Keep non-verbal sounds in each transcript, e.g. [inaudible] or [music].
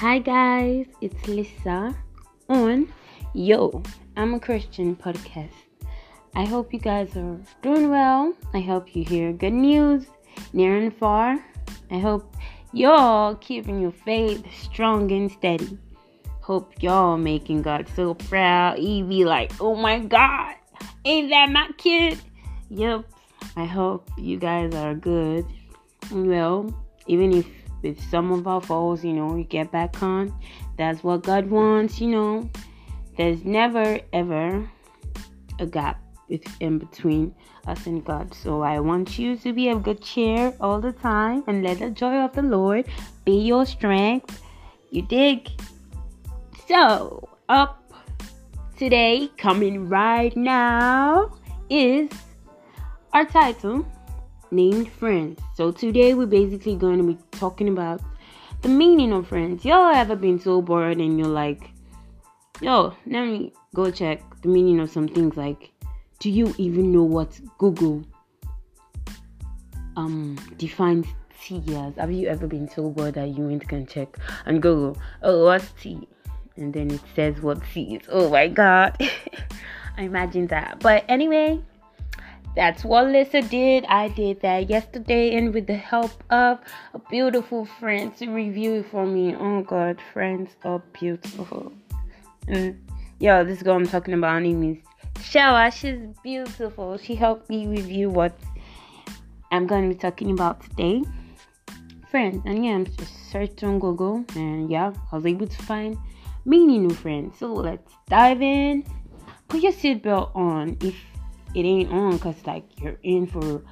Hi guys, it's Lisa on Yo, I'm a Christian podcast. I hope you guys are doing well. I hope you hear good news near and far. I hope y'all keeping your faith strong and steady. Hope y'all making God so proud. Be like, oh my God, ain't that my kid? Yep. I hope you guys are good. Well, even if with some of our faults, you know, we get back on. That's what God wants, you know. There's never ever a gap in between us and God. So I want you to be of good cheer all the time and let the joy of the Lord be your strength. You dig? So, up today, coming right now, is our title named Friends. So today we're basically going to be talking about the meaning of friends. Y'all ever been so bored and you're like, yo, let me go check the meaning of some things like do you even know what Google um defines tea as? Have you ever been so bored that you went and check on Google, oh what's tea? And then it says what tea is. Oh my god. [laughs] I imagine that. But anyway, that's what Lisa did. I did that yesterday, and with the help of a beautiful friend to review it for me. Oh God, friends are beautiful. Mm. Yo, this girl I'm talking about, her name is Shawa. She's beautiful. She helped me review what I'm going to be talking about today. Friends, and yeah, I'm just searched on Google, and yeah, I was able to find many new friends. So let's dive in. Put your seatbelt on if it ain't on because like you're in for a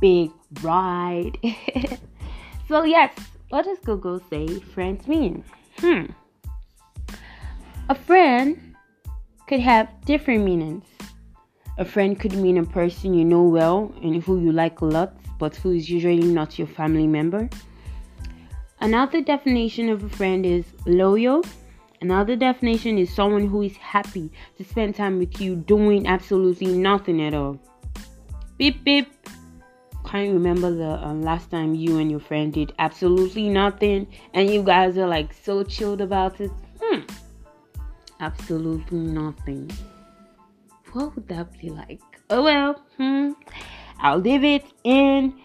big ride. [laughs] so yes, what does Google say friends mean? Hmm. A friend could have different meanings. A friend could mean a person you know well and who you like a lot, but who is usually not your family member. Another definition of a friend is loyal Another definition is someone who is happy to spend time with you doing absolutely nothing at all. Beep beep. Can't remember the uh, last time you and your friend did absolutely nothing and you guys are like so chilled about it? Hmm. Absolutely nothing. What would that be like? Oh well, hmm. I'll leave it in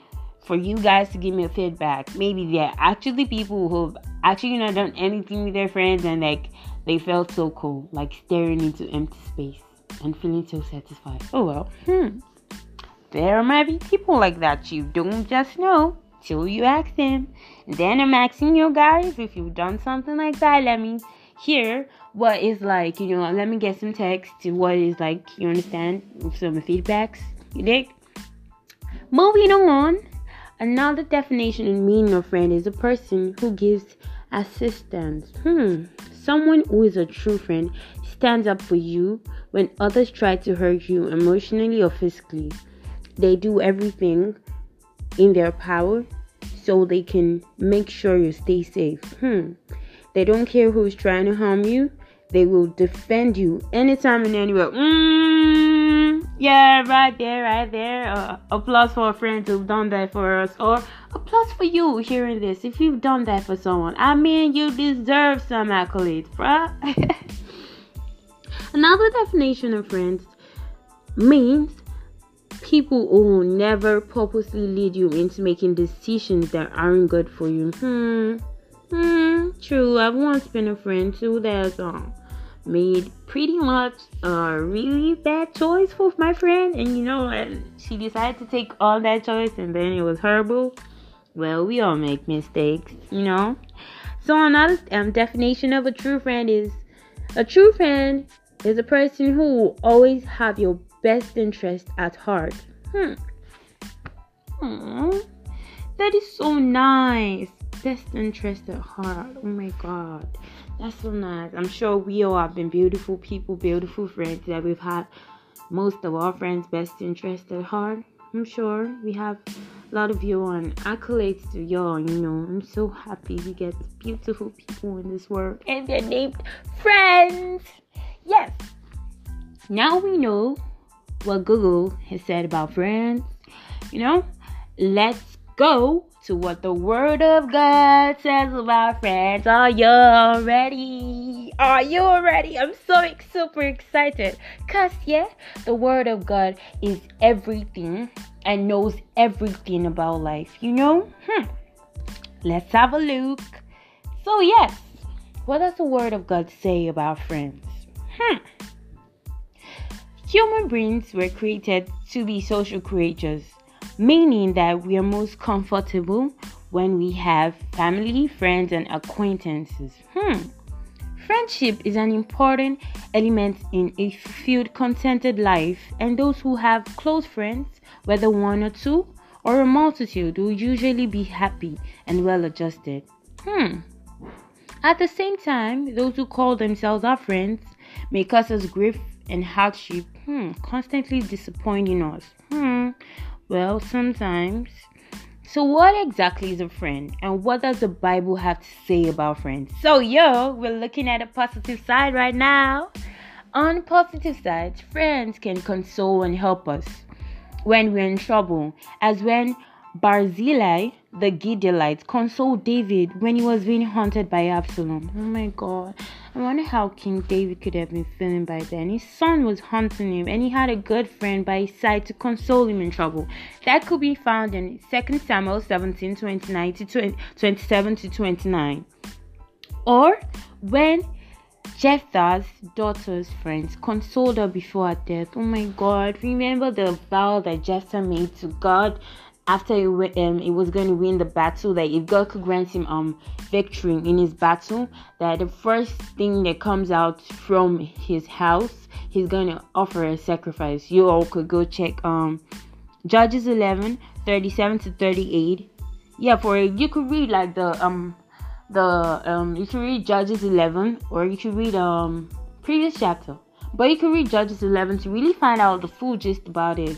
for you guys to give me a feedback. Maybe there are actually people who've actually you know, done anything with their friends and like they felt so cool, like staring into empty space and feeling so satisfied. Oh well, hmm. There might be people like that you don't just know till you ask them. Then I'm asking you guys if you've done something like that. Let me hear what is like, you know, let me get some text to what is like, you understand? Some feedbacks. You dig? Moving on. Another definition and meaning of friend is a person who gives assistance. Hmm. Someone who is a true friend stands up for you when others try to hurt you emotionally or physically. They do everything in their power so they can make sure you stay safe. Hmm. They don't care who's trying to harm you. They will defend you anytime and anywhere. Mm yeah, right there, right there. Uh, applause for a friend who've done that for us, or applause for you hearing this. If you've done that for someone, I mean, you deserve some accolades, bruh. [laughs] Another definition of friends means people who never purposely lead you into making decisions that aren't good for you. Hmm. Hmm. True. I've once been a friend too. There's um made pretty much a really bad choice for my friend. And you know and she decided to take all that choice and then it was horrible well we all make mistakes you know? So another um, definition of a true friend is a true friend is a person who will always have your best interest at heart. Hmm. Aww. that is so nice best interest at heart oh my god that's so nice. I'm sure we all have been beautiful people, beautiful friends that we've had most of our friends' best interest at heart. I'm sure we have a lot of you on accolades to y'all, you know. I'm so happy we get beautiful people in this world and they're named friends. Yes. Now we know what Google has said about friends. You know, let's go to what the Word of God says about friends. Are you ready? Are you ready? I'm so super excited. Cause yeah, the Word of God is everything and knows everything about life. You know? Hmm. Let's have a look. So yes, what does the Word of God say about friends? Hmm. Human beings were created to be social creatures meaning that we are most comfortable when we have family, friends, and acquaintances. Hmm. Friendship is an important element in a filled, contented life, and those who have close friends, whether one or two or a multitude, will usually be happy and well adjusted. Hmm. At the same time, those who call themselves our friends may cause us grief and hardship, hmm, constantly disappointing us. Hmm. Well, sometimes. So, what exactly is a friend, and what does the Bible have to say about friends? So, yo, we're looking at a positive side right now. On positive side, friends can console and help us when we're in trouble, as when Barzillai, the Gileadite, consoled David when he was being haunted by Absalom. Oh my god. I wonder how King David could have been feeling by then. His son was haunting him, and he had a good friend by his side to console him in trouble. That could be found in 2 Samuel 17 29 to 20, 27 to 29. Or when Jephthah's daughter's friends consoled her before her death. Oh my god, remember the vow that Jephthah made to God after he, um, he was going to win the battle that if god could grant him um victory in his battle that the first thing that comes out from his house he's going to offer a sacrifice. You all could go check um judges 11 37 to 38 yeah for you could read like the um the um you could read judges 11 or you could read um previous chapter. But you could read judges 11 to really find out the full gist about it.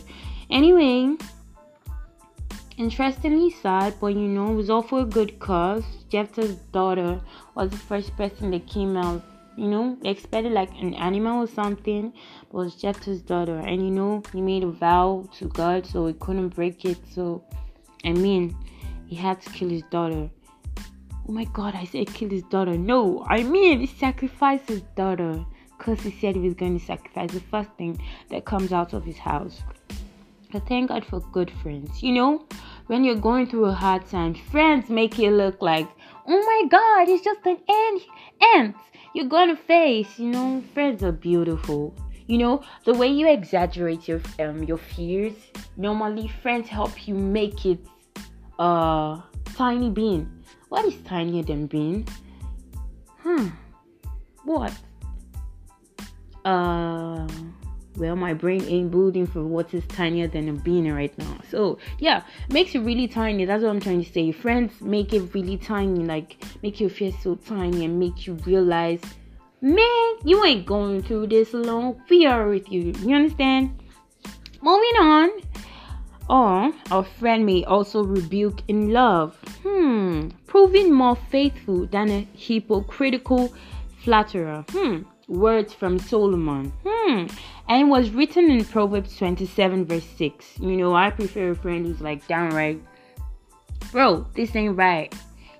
Anyway Interestingly sad, but you know, it was all for a good cause. Jephthah's daughter was the first person that came out. You know, they expected like an animal or something, but it was Jephthah's daughter. And you know, he made a vow to God, so he couldn't break it. So, I mean, he had to kill his daughter. Oh my god, I said kill his daughter. No, I mean, he sacrificed his daughter because he said he was going to sacrifice the first thing that comes out of his house. I thank God for good friends. You know, when you're going through a hard time, friends make it look like, oh my God, it's just an ant, ant you're gonna face. You know, friends are beautiful. You know, the way you exaggerate your um your fears, normally friends help you make it uh tiny bean. What is tinier than bean? Hmm. What? Uh well my brain ain't building for what is tinier than a bean right now. So yeah makes it really tiny. That's what i'm trying to say. Friends make it really tiny like make you feel so tiny and make you realize man you ain't going through this alone. We are with you. You understand? Moving on. Or a friend may also rebuke in love. Hmm proving more faithful than a hypocritical flatterer. Hmm words from Solomon. Hmm. And it was written in Proverbs 27, verse 6. You know, I prefer a friend who's like downright, bro, this ain't right.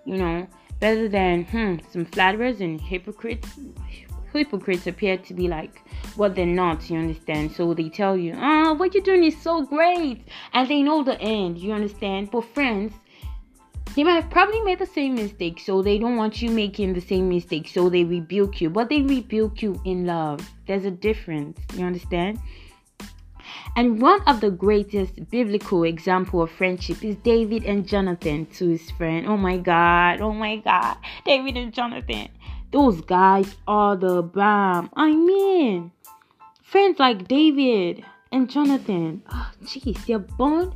You know, better than hmm, some flatterers and hypocrites. Hypocrites appear to be like what they're not, you understand? So they tell you, oh, what you're doing is so great. And they know the end, you understand? But friends, they might have probably made the same mistake, so they don't want you making the same mistake, so they rebuke you. But they rebuke you in love. There's a difference. You understand? And one of the greatest biblical example of friendship is David and Jonathan to his friend. Oh my God! Oh my God! David and Jonathan. Those guys are the bomb. I mean, friends like David and Jonathan. Oh, jeez, their bond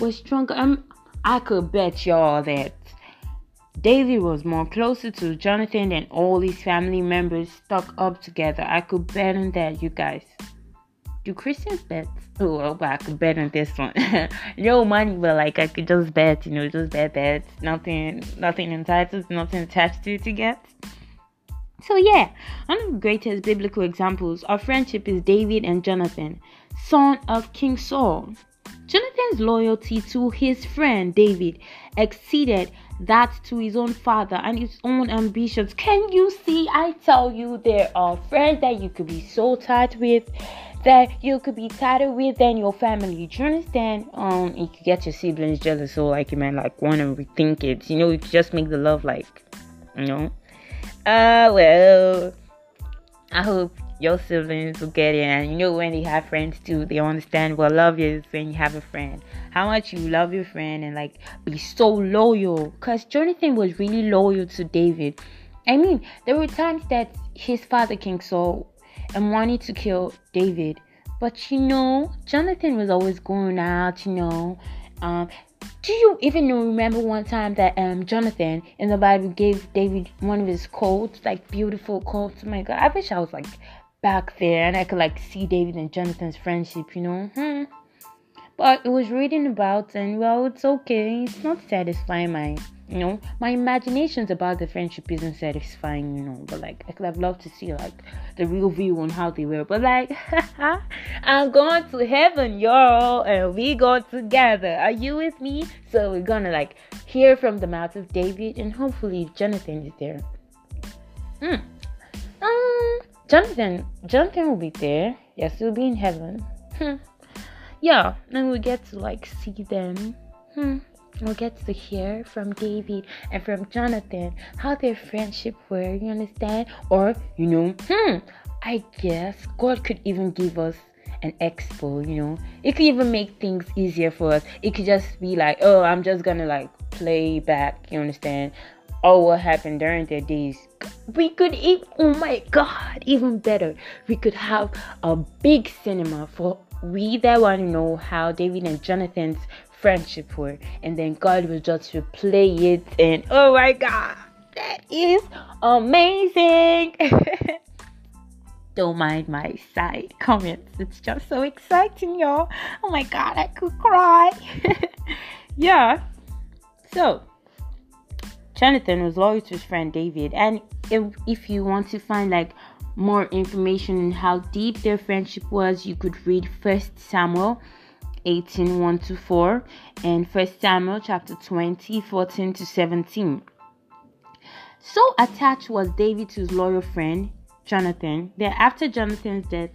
was stronger. I'm, I could bet y'all that David was more closer to Jonathan than all his family members stuck up together. I could bet on that, you guys. Do Christians bet? Oh, well, I could bet on this one. [laughs] no money, but like I could just bet, you know, just bet bet. Nothing, nothing entitled, nothing attached to it to get. So yeah, one of the greatest biblical examples of friendship is David and Jonathan, son of King Saul. Jonathan's loyalty to his friend David exceeded that to his own father and his own ambitions. Can you see? I tell you, there are friends that you could be so tight with that you could be tighter with than your family. Do you understand? Um, you could get your siblings jealous, so like you might like want to rethink it. You know, you could just make the love like, you know. Uh, well, I hope your siblings will get it. And you know, when they have friends too, they understand what love is when you have a friend. How much you love your friend and like be so loyal. Because Jonathan was really loyal to David. I mean, there were times that his father, King Saul, and wanted to kill David. But you know, Jonathan was always going out, you know. Um, do you even remember one time that um Jonathan in the Bible gave David one of his coats, like beautiful coats? Oh my god, I wish I was like back there and I could like see David and Jonathan's friendship, you know. Hmm. But it was reading about and well, it's okay. It's not satisfying my you know my imaginations about the friendship isn't satisfying you know but like i could have loved to see like the real view on how they were but like [laughs] i'm going to heaven y'all and we go together are you with me so we're gonna like hear from the mouth of david and hopefully jonathan is there hmm um jonathan jonathan will be there yes he'll be in heaven hmm. yeah and we get to like see them hmm we'll get to hear from David and from Jonathan how their friendship were, you understand? Or, you know, hmm, I guess God could even give us an expo, you know. It could even make things easier for us. It could just be like, oh, I'm just gonna like play back, you understand? All what happened during their days. We could even, oh my god, even better. We could have a big cinema for we that want to know how David and Jonathan's friendship were and then god will just replay it and oh my god that is amazing. [laughs] Don't mind my side comments it's just so exciting y'all. Oh my god i could cry. [laughs] Yeah so jonathan was loyal to his friend david and if, if you want to find like more information on how deep their friendship was you could read first samuel 18 1 to 4 and First Samuel chapter 20 14 to 17. So attached was David to his loyal friend Jonathan that after Jonathan's death,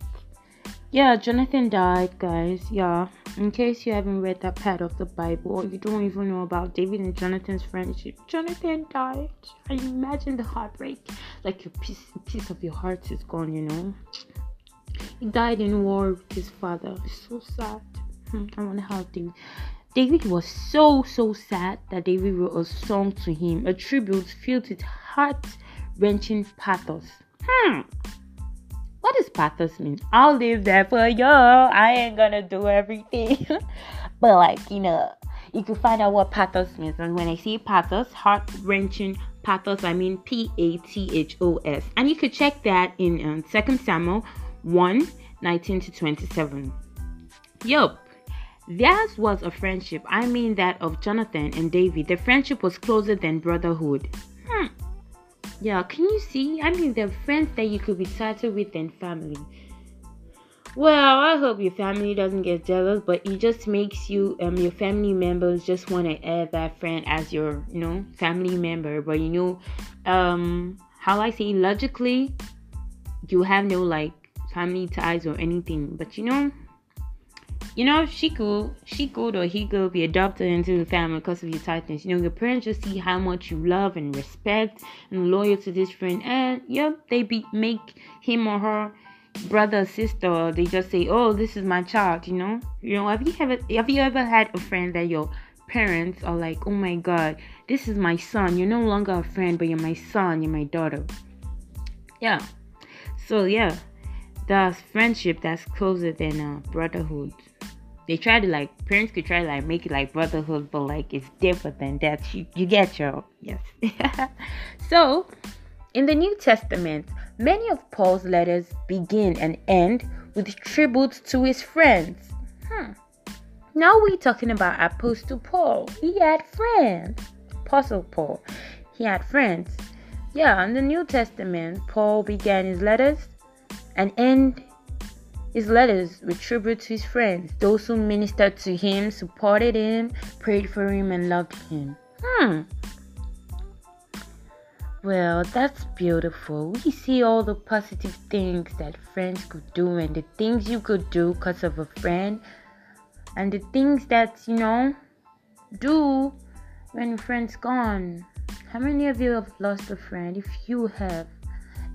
yeah, Jonathan died, guys. Yeah, in case you haven't read that part of the Bible or you don't even know about David and Jonathan's friendship, Jonathan died. I imagine the heartbreak, like your piece, piece of your heart is gone, you know. He died in war with his father. It's so sad. Hmm, I wonder how David. David was so so sad that David wrote a song to him, a tribute filled with heart wrenching pathos. Hmm. What does pathos mean? I'll live there for you. I ain't gonna do everything. [laughs] but like, you know, you can find out what pathos means. And when I say pathos, heart wrenching pathos, I mean P A T H O S. And you could check that in um, 2 Samuel 1 19 to 27. Yup. Theirs was a friendship. I mean that of Jonathan and David. The friendship was closer than brotherhood. Hmm. Yeah, can you see? I mean, they're friends that you could be tighter with than family. Well, I hope your family doesn't get jealous, but it just makes you, um, your family members just want to add that friend as your, you know, family member. But you know, um, how I say logically, you have no like family ties or anything. But you know, you know, she could, she could, or he could be adopted into the family because of your tightness. You know, your parents just see how much you love and respect and loyal to this friend, and yep, they be make him or her brother, or sister. They just say, "Oh, this is my child." You know, you know. Have you ever, have you ever had a friend that your parents are like, "Oh my God, this is my son. You're no longer a friend, but you're my son. You're my daughter." Yeah. So yeah, that's friendship that's closer than uh, brotherhood they try to like parents could try to like make it like brotherhood but like it's different than that. You, you get your yes. [laughs] So in the new testament many of paul's letters begin and end with tributes to his friends. Hmm. now we're talking about apostle paul. He had friends. Apostle paul. He had friends. Yeah in the new testament paul began his letters and end his letters were tribute to his friends, those who ministered to him, supported him, prayed for him, and loved him. Hmm. Well, that's beautiful. We see all the positive things that friends could do and the things you could do because of a friend and the things that, you know, do when your friend's gone. How many of you have lost a friend? If you have,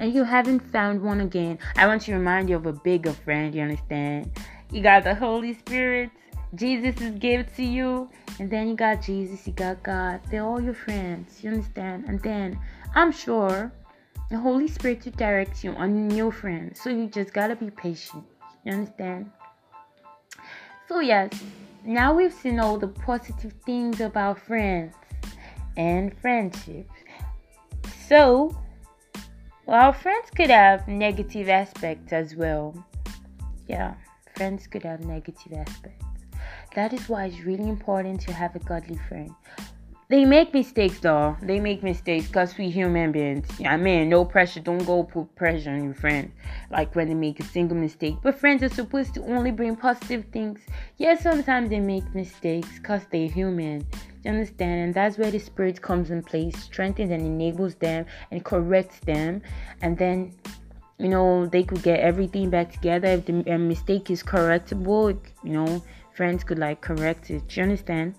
and you haven't found one again, I want to remind you of a bigger friend, you understand? You got the Holy Spirit, Jesus is given to you, and then you got Jesus, you got God. They're all your friends, you understand? And then I'm sure the Holy Spirit will direct you on new friends. So you just gotta be patient. You understand? So yes, now we've seen all the positive things about friends and friendships. So while friends could have negative aspects as well. Yeah, friends could have negative aspects. That is why it's really important to have a godly friend. They make mistakes though. They make mistakes because we human beings. I mean, no pressure. Don't go put pressure on your friends. Like when they make a single mistake. But friends are supposed to only bring positive things. Yes, sometimes they make mistakes because they're human. You understand? And that's where the Spirit comes in place, strengthens and enables them and corrects them. And then, you know, they could get everything back together. If the mistake is correctable, you know, friends could like correct it. You understand?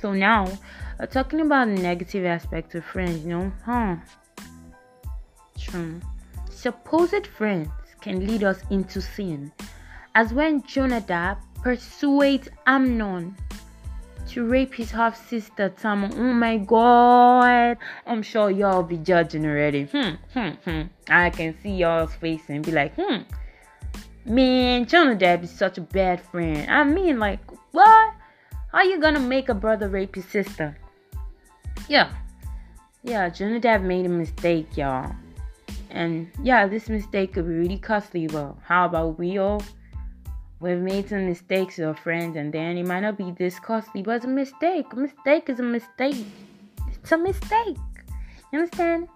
So now, uh, talking about negative aspects of friends, you know, huh? True. Supposed friends can lead us into sin. As when Jonadab persuades Amnon to rape his half sister Tamar. Oh my god. I'm sure y'all be judging already. Hmm, hmm, hmm. I can see y'all's face and be like, hmm. Man, Jonadab is such a bad friend. I mean, like, what? How you gonna make a brother rape his sister? Yeah. Yeah, Jonadab made a mistake, y'all. And yeah, this mistake could be really costly, but how about we all? We've made some mistakes our friends, and then it might not be this costly, but it's a mistake. A mistake is a mistake. It's a mistake. You understand?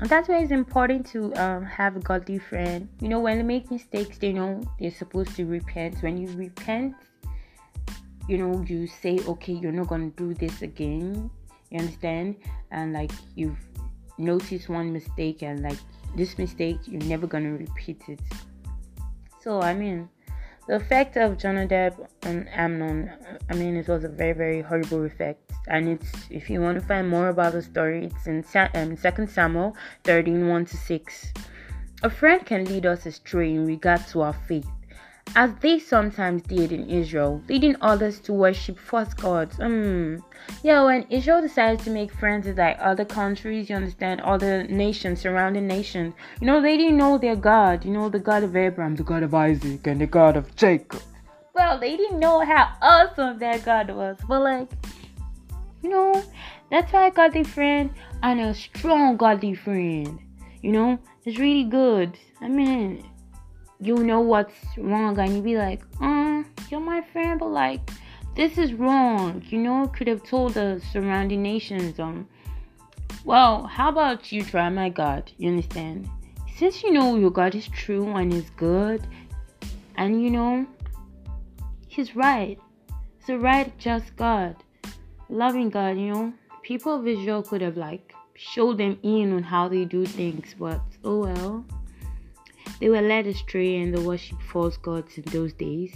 And that's why it's important to um, have a godly friend. You know, when they make mistakes, they know they're supposed to repent. When you repent, you know, you say, okay, you're not gonna do this again. You understand? And like you've noticed one mistake, and like this mistake, you're never gonna repeat it. So I mean, the effect of Jonadab on Amnon, I mean, it was a very, very horrible effect. And it's, if you want to find more about the story, it's in um, 2 Samuel 13 1 to 6. A friend can lead us astray in regard to our faith as they sometimes did in Israel, leading others to worship false gods. Mm. Yeah, when Israel decided to make friends with like other countries, you understand, other nations, surrounding nations, you know, they didn't know their God, you know, the God of Abraham, the God of Isaac, and the God of Jacob. Well, they didn't know how awesome that God was, but like, you know, that's why I got a friend and a strong godly friend. You know, it's really good. I mean, you know what's wrong and you be like, um, you're my friend, but like this is wrong. You know, could have told the surrounding nations, um, well, how about you try my God? You understand? Since you know your God is true and is good, and you know, He's right. It's a right, just God, loving God. You know, people of Israel could have like showed them in on how they do things, but oh well. They were led astray and they worshipped false gods in those days.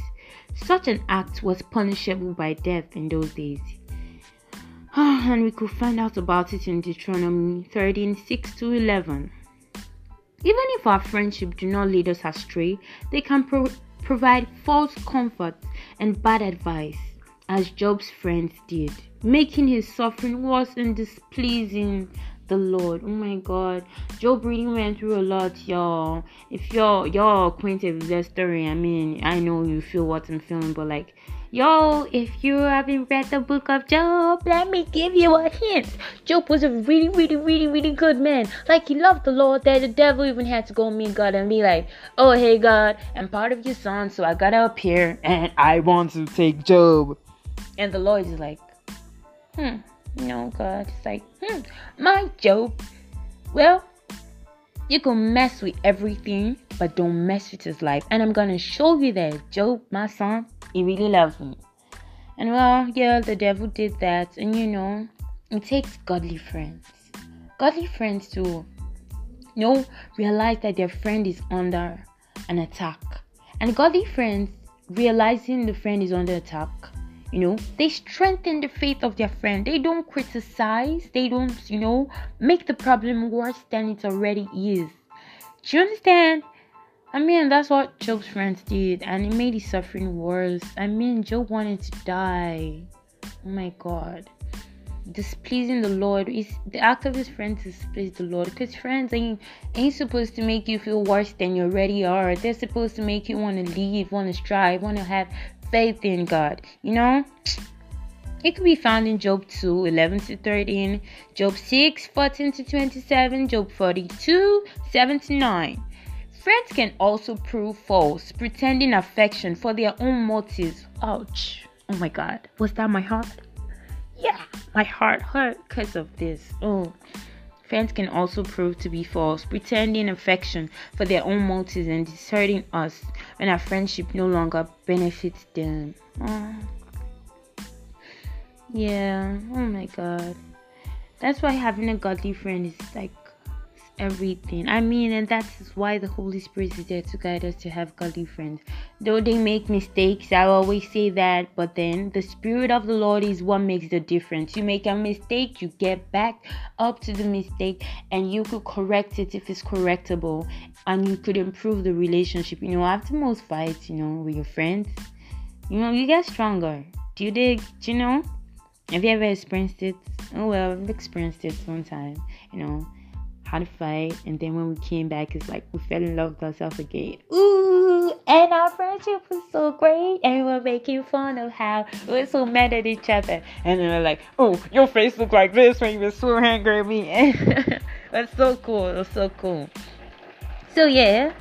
Such an act was punishable by death in those days. [sighs] and we could find out about it in Deuteronomy 13 6 to 11. Even if our friendship do not lead us astray, they can pro- provide false comfort and bad advice, as Job's friends did, making his suffering worse and displeasing the Lord. Oh my God, Job really went through a lot, y'all. If y'all y'all acquainted with that story, I mean, I know you feel what I'm feeling, but like, yo, if you haven't read the book of Job, let me give you a hint. Job was a really, really, really, really good man. Like he loved the Lord. That the devil even had to go meet God and be like, "Oh, hey God, I'm part of your son, so I gotta appear and I want to take Job." And the Lord is like, "Hmm." You know, God, it's like, hmm, my Job. Well, You can mess with everything, but don't mess with his life. And I'm gonna show you that Job, my son, he really loves me. And well, yeah, the devil did that, and you know, it takes godly friends. Godly friends to you know realize that their friend is under an attack. And godly friends realizing the friend is under attack you know they strengthen the faith of their friend. They don't criticize. They don't you know make the problem worse than it already is. Do you understand? I mean that's what job's friends did and it made his suffering worse. I mean job wanted to die. Oh my god. Displeasing the Lord. Is the act of his friends displease the Lord. Because friends ain't ain't supposed to make you feel worse than you already are. They're supposed to make you want to leave, want to strive, want to have faith in God. You know? It could be found in Job 2 11 to 13, Job 6 14 to 27, Job 42 7 to 9. Friends can also prove false, pretending affection for their own motives. Ouch. Oh my god. Was that my heart? Yeah, my heart hurt because of this. Oh. Friends can also prove to be false, pretending affection for their own motives and deserting us when our friendship no longer benefits them. Oh. Yeah, oh my god. That's why having a godly friend is like everything. I mean, and that's why the Holy Spirit is there to guide us to have godly friends. Though they make mistakes, I always say that, but then the Spirit of the Lord is what makes the difference. You make a mistake, you get back up to the mistake, and you could correct it if it's correctable, and you could improve the relationship. You know, after most fights, you know, with your friends, you know, you get stronger. Do you dig? Do you know? Have you ever experienced it? Oh well, I've experienced it one time, you know had a fight, and then when we came back, it's like we fell in love with ourselves again. Ooh, and our friendship was so great, and we were making fun of how we were so mad at each other, and then we're like, "Oh, your face looked like this when you were so angry at me." [laughs] That's so cool. Was so cool. So yeah,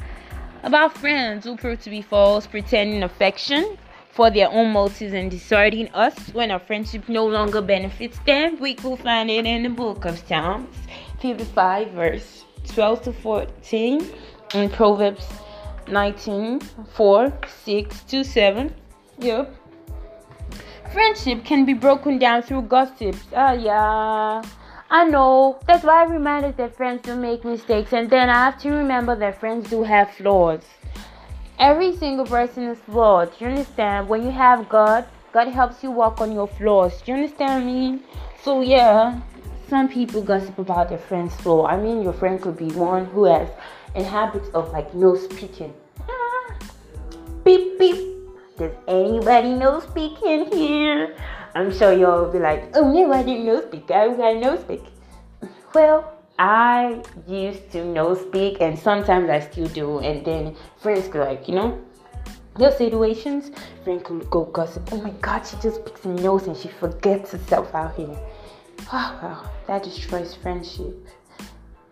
about friends who prove to be false, pretending affection for their own motives and deserting us when our friendship no longer benefits them. We could find it in the book of Psalms 55, verse 12 to 14, and Proverbs 19, 4, 6 to 7. Yep. Friendship can be broken down through gossips. Ah, yeah. I know. That's why I reminded that friends do make mistakes, and then I have to remember that friends do have flaws. Every single person is flawed. You understand? When you have God, God helps you walk on your flaws. You understand me? So yeah, some people gossip about their friend's flaw. I mean, your friend could be one who has a habit of like no speaking. Ah, beep beep. Does anybody know speaking here? I'm sure y'all will be like, oh no, I didn't know speak. I got no speak. Well, I used to know speak, and sometimes I still do. And then friends go like, you know, those situations, friends could go gossip. Oh my God, she just picks a nose and she forgets herself out here. Oh wow, that destroys friendship.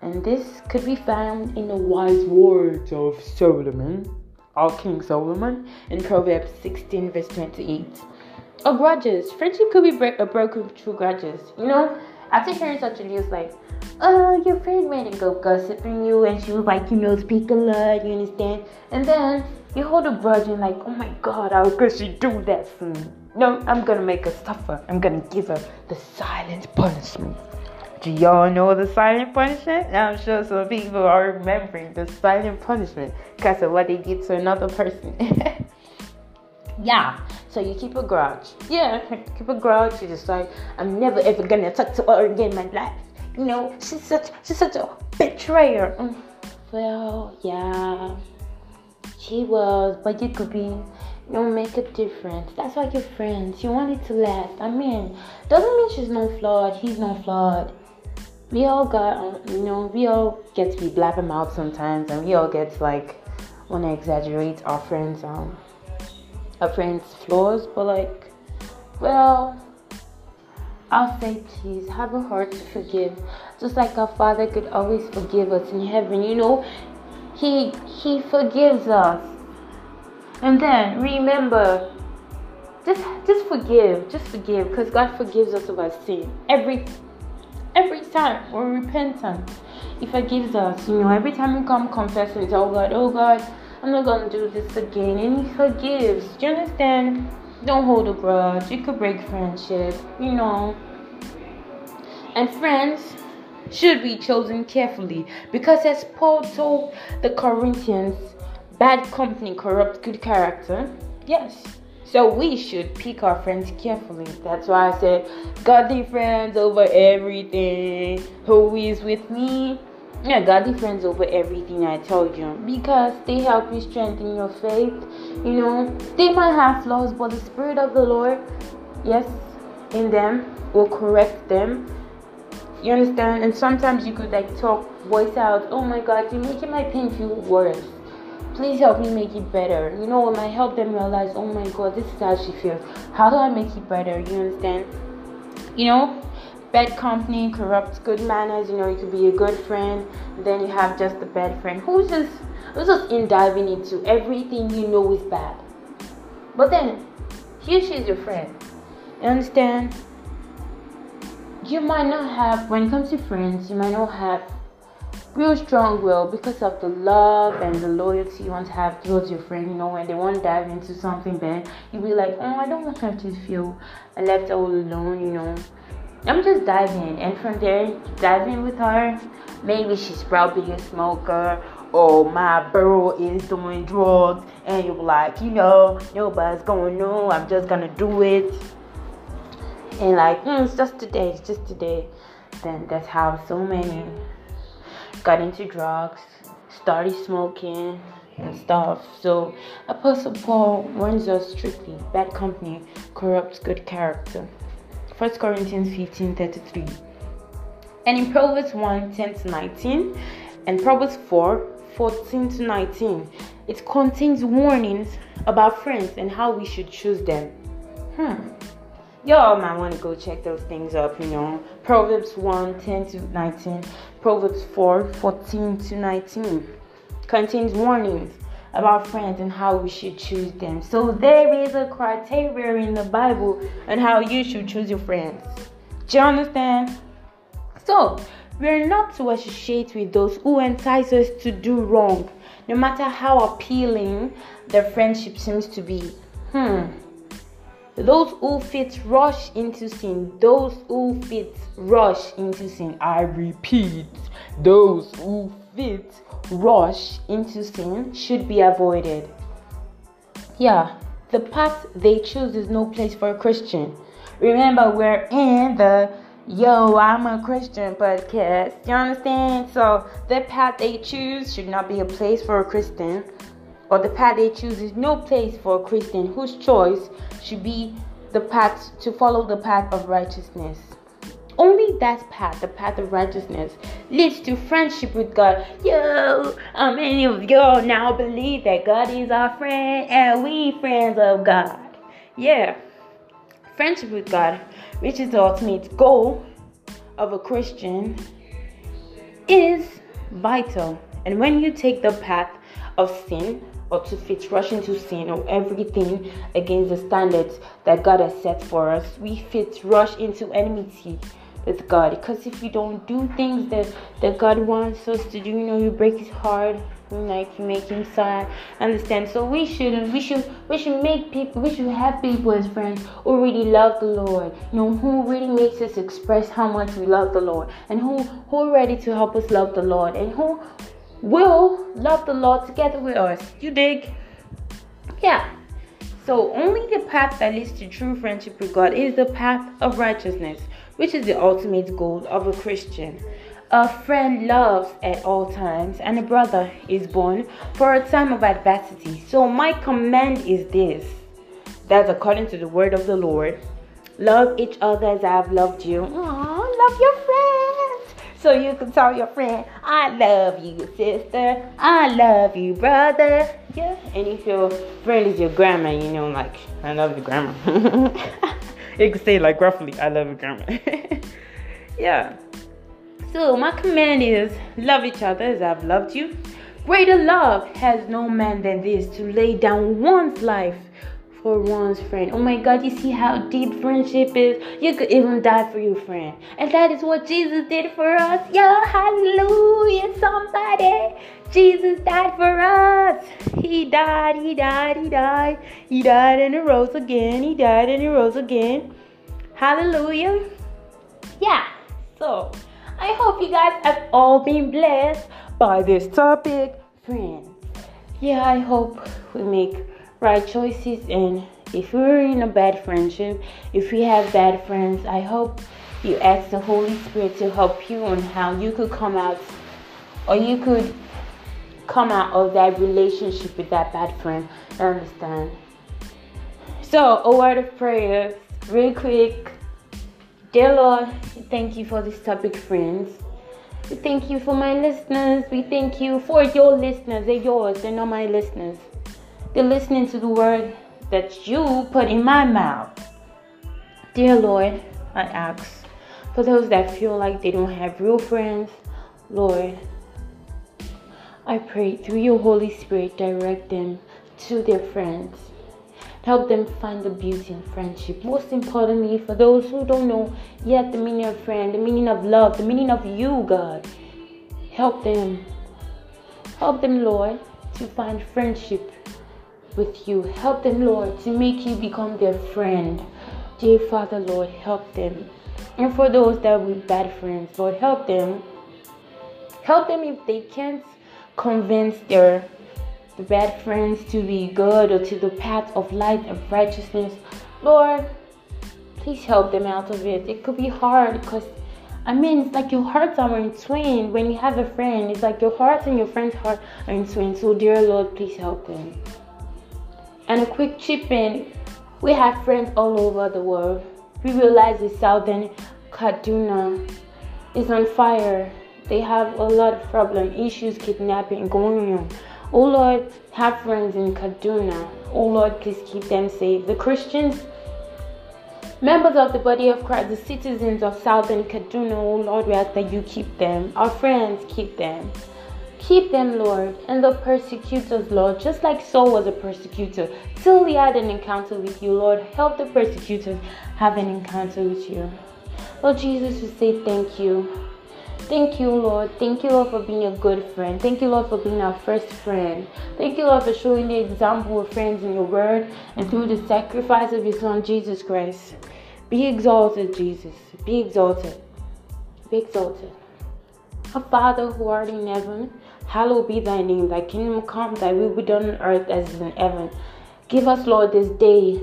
And this could be found in the wise words of Solomon, our King Solomon, in Proverbs 16, verse 28. Or grudges. Friendship could be bre- uh, broken through grudges. You know, after hearing such a news, like, oh, your friend made a go gossiping you, and she was like, you know, speak a lot, you understand? And then you hold a grudge and like, oh my god, how could she do that me? No, I'm gonna make her suffer. I'm gonna give her the silent punishment. Do y'all know the silent punishment? I'm sure some people are remembering the silent punishment because of what they did to another person. [laughs] yeah, so you keep a grudge. Yeah, [laughs] keep a grudge. You decide, I'm never ever gonna talk to her again in my life you know, she's such she's such a betrayer. Mm. Well, yeah, she was, but you could be, you know, make a difference. That's why you're friends. You want it to last. I mean, doesn't mean she's not flawed. He's not flawed. We all got, um, you know, we all get to be blabbing mouth sometimes, and we all get to, like want to exaggerate our friends' um, our friends' flaws. But like, well our faith, please have a heart to forgive, just like our Father could always forgive us in heaven. You know, He He forgives us. And then remember, just just forgive, just forgive, because God forgives us of our sin every every time we're repentant. He forgives us. You know, every time we come confess and tell God, oh God, I'm not gonna do this again, and He forgives. Do you understand? Don't hold a grudge. It could break friendship. You know. And friends should be chosen carefully because, as Paul told the Corinthians, bad company corrupts good character. Yes. So we should pick our friends carefully. That's why I said, godly friends over everything. Who is with me? Yeah, godly friends over everything I told you because they help you strengthen your faith. You know, they might have flaws, but the Spirit of the Lord, yes, in them will correct them you understand? And sometimes you could like talk, voice out, oh my god, you're making my pain feel worse. Please help me make it better. You know, it might help them realize, oh my god, this is how she feels. How do I make it better? You understand? You know, bad company corrupts good manners. You know, you could be a good friend, then you have just a bad friend who's just who's just in diving into everything you know is bad. But then here she's your friend. You understand? you might not have, when it comes to friends, you might not have real strong will because of the love and the loyalty you want to have towards your friend. You know, when they want to dive into something bad, you'll be like, oh, I don't want her to feel left all alone, you know. I'm just diving, and from there, diving with her. Maybe she's probably a smoker, or my bro is doing drugs, and you're like, you know, nobody's gonna know. I'm just gonna do it and like mm, it's just today it's just today then that's how so many got into drugs started smoking and stuff. So apostle paul warns us strictly. Bad company corrupts good character. 1 corinthians 15 33 and in proverbs 1 10 to 19 and proverbs 4 14 to 19 it contains warnings about friends and how we should choose them. Hmm y'all might want to go check those things up, you know. Proverbs 1 10 to 19, Proverbs 4 14 to 19 contains warnings about friends and how we should choose them. So there is a criteria in the Bible on how you should choose your friends. Do you understand? So we're not to associate with those who entice us to do wrong, no matter how appealing their friendship seems to be. Hmm. Those who fit rush into sin. Those who fit rush into sin. I repeat, those who fit rush into sin should be avoided. Yeah, the path they choose is no place for a Christian. Remember, we're in the Yo, I'm a Christian podcast. You understand? So, the path they choose should not be a place for a Christian or the path they no place for a Christian whose choice should be the path to follow the path of righteousness. Only that path, the path of righteousness, leads to friendship with God. Yo, how many of y'all now believe that God is our friend and we friends of God? Yeah, friendship with God, which is the ultimate goal of a Christian, is vital. And when you take the path of sin, or to fit rush into sin or everything against the standards that God has set for us. We fit rush into enmity with God because if you don't do things that that God wants us to do, you know, you break His heart, like you make Him sad. Understand? So we shouldn't we should we should make people we should have people as friends who really love the Lord. You know, who really makes us express how much we love the Lord, and who who are ready to help us love the Lord, and who will love the Lord together with us. You dig? Yeah. So only the path that leads to true friendship with God is the path of righteousness, which is the ultimate goal of a Christian. A friend loves at all times, and a brother is born for a time of adversity. So my command is this that's according to the word of the Lord. Love each other as I have loved you. Aww, love your. So you can tell your friend, I love you, sister. I love you, brother. Yeah. And if your friend is your grandma, you know, like, I love your grandma. [laughs] you can say, like, roughly, I love your grandma. [laughs] yeah. So my command is love each other as I've loved you. Greater love has no man than this to lay down one's life for one's friend. Oh my God, you see how deep friendship is? You could even die for your friend. And that is what Jesus did for us. Yeah, hallelujah, somebody. Jesus died for us. He died, he died, he died. He died and he rose again. He died and he rose again. Hallelujah. Yeah, so I hope you guys have all been blessed by this topic, friends. Yeah, I hope we make right choices and if we're in a bad friendship, if we have bad friends, I hope you ask the Holy Spirit to help you on how you could come out or you could come out of that relationship with that bad friend. I understand. So, a word of prayer, real quick. Dear Lord, thank you for this topic, friends. We thank you for my listeners. We thank you for your listeners. They're yours, they're not my listeners. They're listening to the word that you put in my mouth. Dear Lord, I ask for those that feel like they don't have real friends, Lord, I pray through your Holy Spirit, direct them to their friends. Help them find the beauty in friendship. Most importantly, for those who don't know yet the meaning of friend, the meaning of love, the meaning of you, God, help them. Help them, Lord, to find friendship with you. Help them, Lord, to make you become their friend. Dear Father, Lord, help them. And for those that were bad friends, Lord, help them. Help them if they can't convince their bad friends to be good or to the path of light and righteousness. Lord, please help them out of it. It could be hard because I mean, it's like your hearts are in twain when you have a friend. It's like your heart and your friend's heart are in twain. So, dear Lord, please help them. And a quick chip in we have friends all over the world. We realize the southern Kaduna is on fire. They have a lot of problem, issues, kidnapping going on. Oh Lord, have friends in Kaduna. Oh Lord, please keep them safe. The Christians, members of the body of Christ, the citizens of southern Kaduna, oh Lord, we ask that you keep them. Our friends, keep them. Keep them, Lord, and the persecutors, Lord, just like Saul was a persecutor, till he had an encounter with you, Lord. Help the persecutors have an encounter with you. Lord Jesus, we say thank you. Thank you, Lord. Thank you, Lord, for being a good friend. Thank you, Lord, for being our first friend. Thank you, Lord, for showing the example of friends in your word and through the sacrifice of your Son, Jesus Christ. Be exalted, Jesus. Be exalted. Be exalted. Our Father who art in heaven, Hallowed be thy name, thy kingdom come, thy will be done on earth as in heaven. Give us, Lord, this day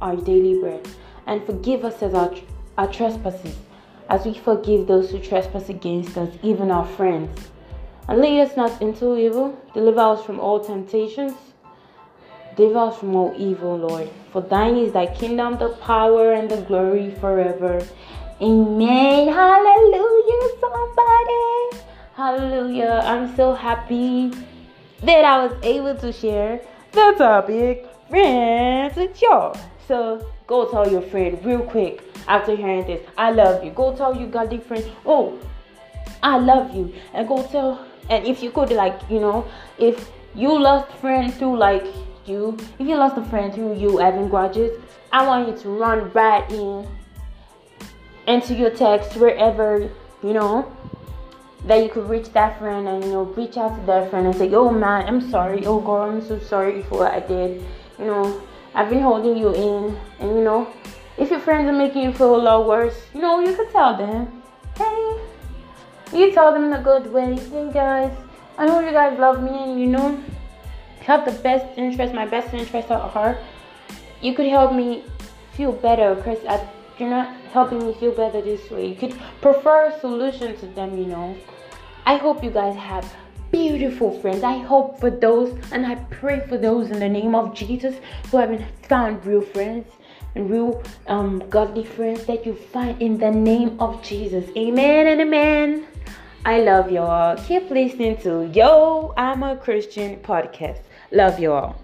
our daily bread, and forgive us as our, our trespasses, as we forgive those who trespass against us, even our friends. And lead us not into evil, deliver us from all temptations. Deliver us from all evil, Lord. For thine is thy kingdom, the power, and the glory forever. Amen. Hallelujah, somebody. Hallelujah. I'm so happy that I was able to share the topic friends with y'all. So go tell your friend real quick after hearing this. I love you. Go tell your godly friend, oh, I love you. And go tell and if you could like, you know, if you lost friends through like you, if you lost a friend through you having grudges, I want you to run right in into your text wherever, you know, that you could reach that friend and you know reach out to that friend and say, "Oh man, I'm sorry. Oh girl, I'm so sorry for what I did. You know, I've been holding you in, and you know, if your friends are making you feel a lot worse, you know, you could tell them, hey, you tell them in a good way, hey guys, I know you guys love me, and you know, have the best interest, my best interest at heart. You could help me feel better because you're not helping me feel better this way. You could prefer a solution to them, you know. I hope you guys have beautiful friends. I hope for those and I pray for those in the name of Jesus who haven't found real friends and real um, godly friends that you find in the name of Jesus. Amen and amen. I love y'all. Keep listening to Yo, I'm a Christian podcast. Love y'all.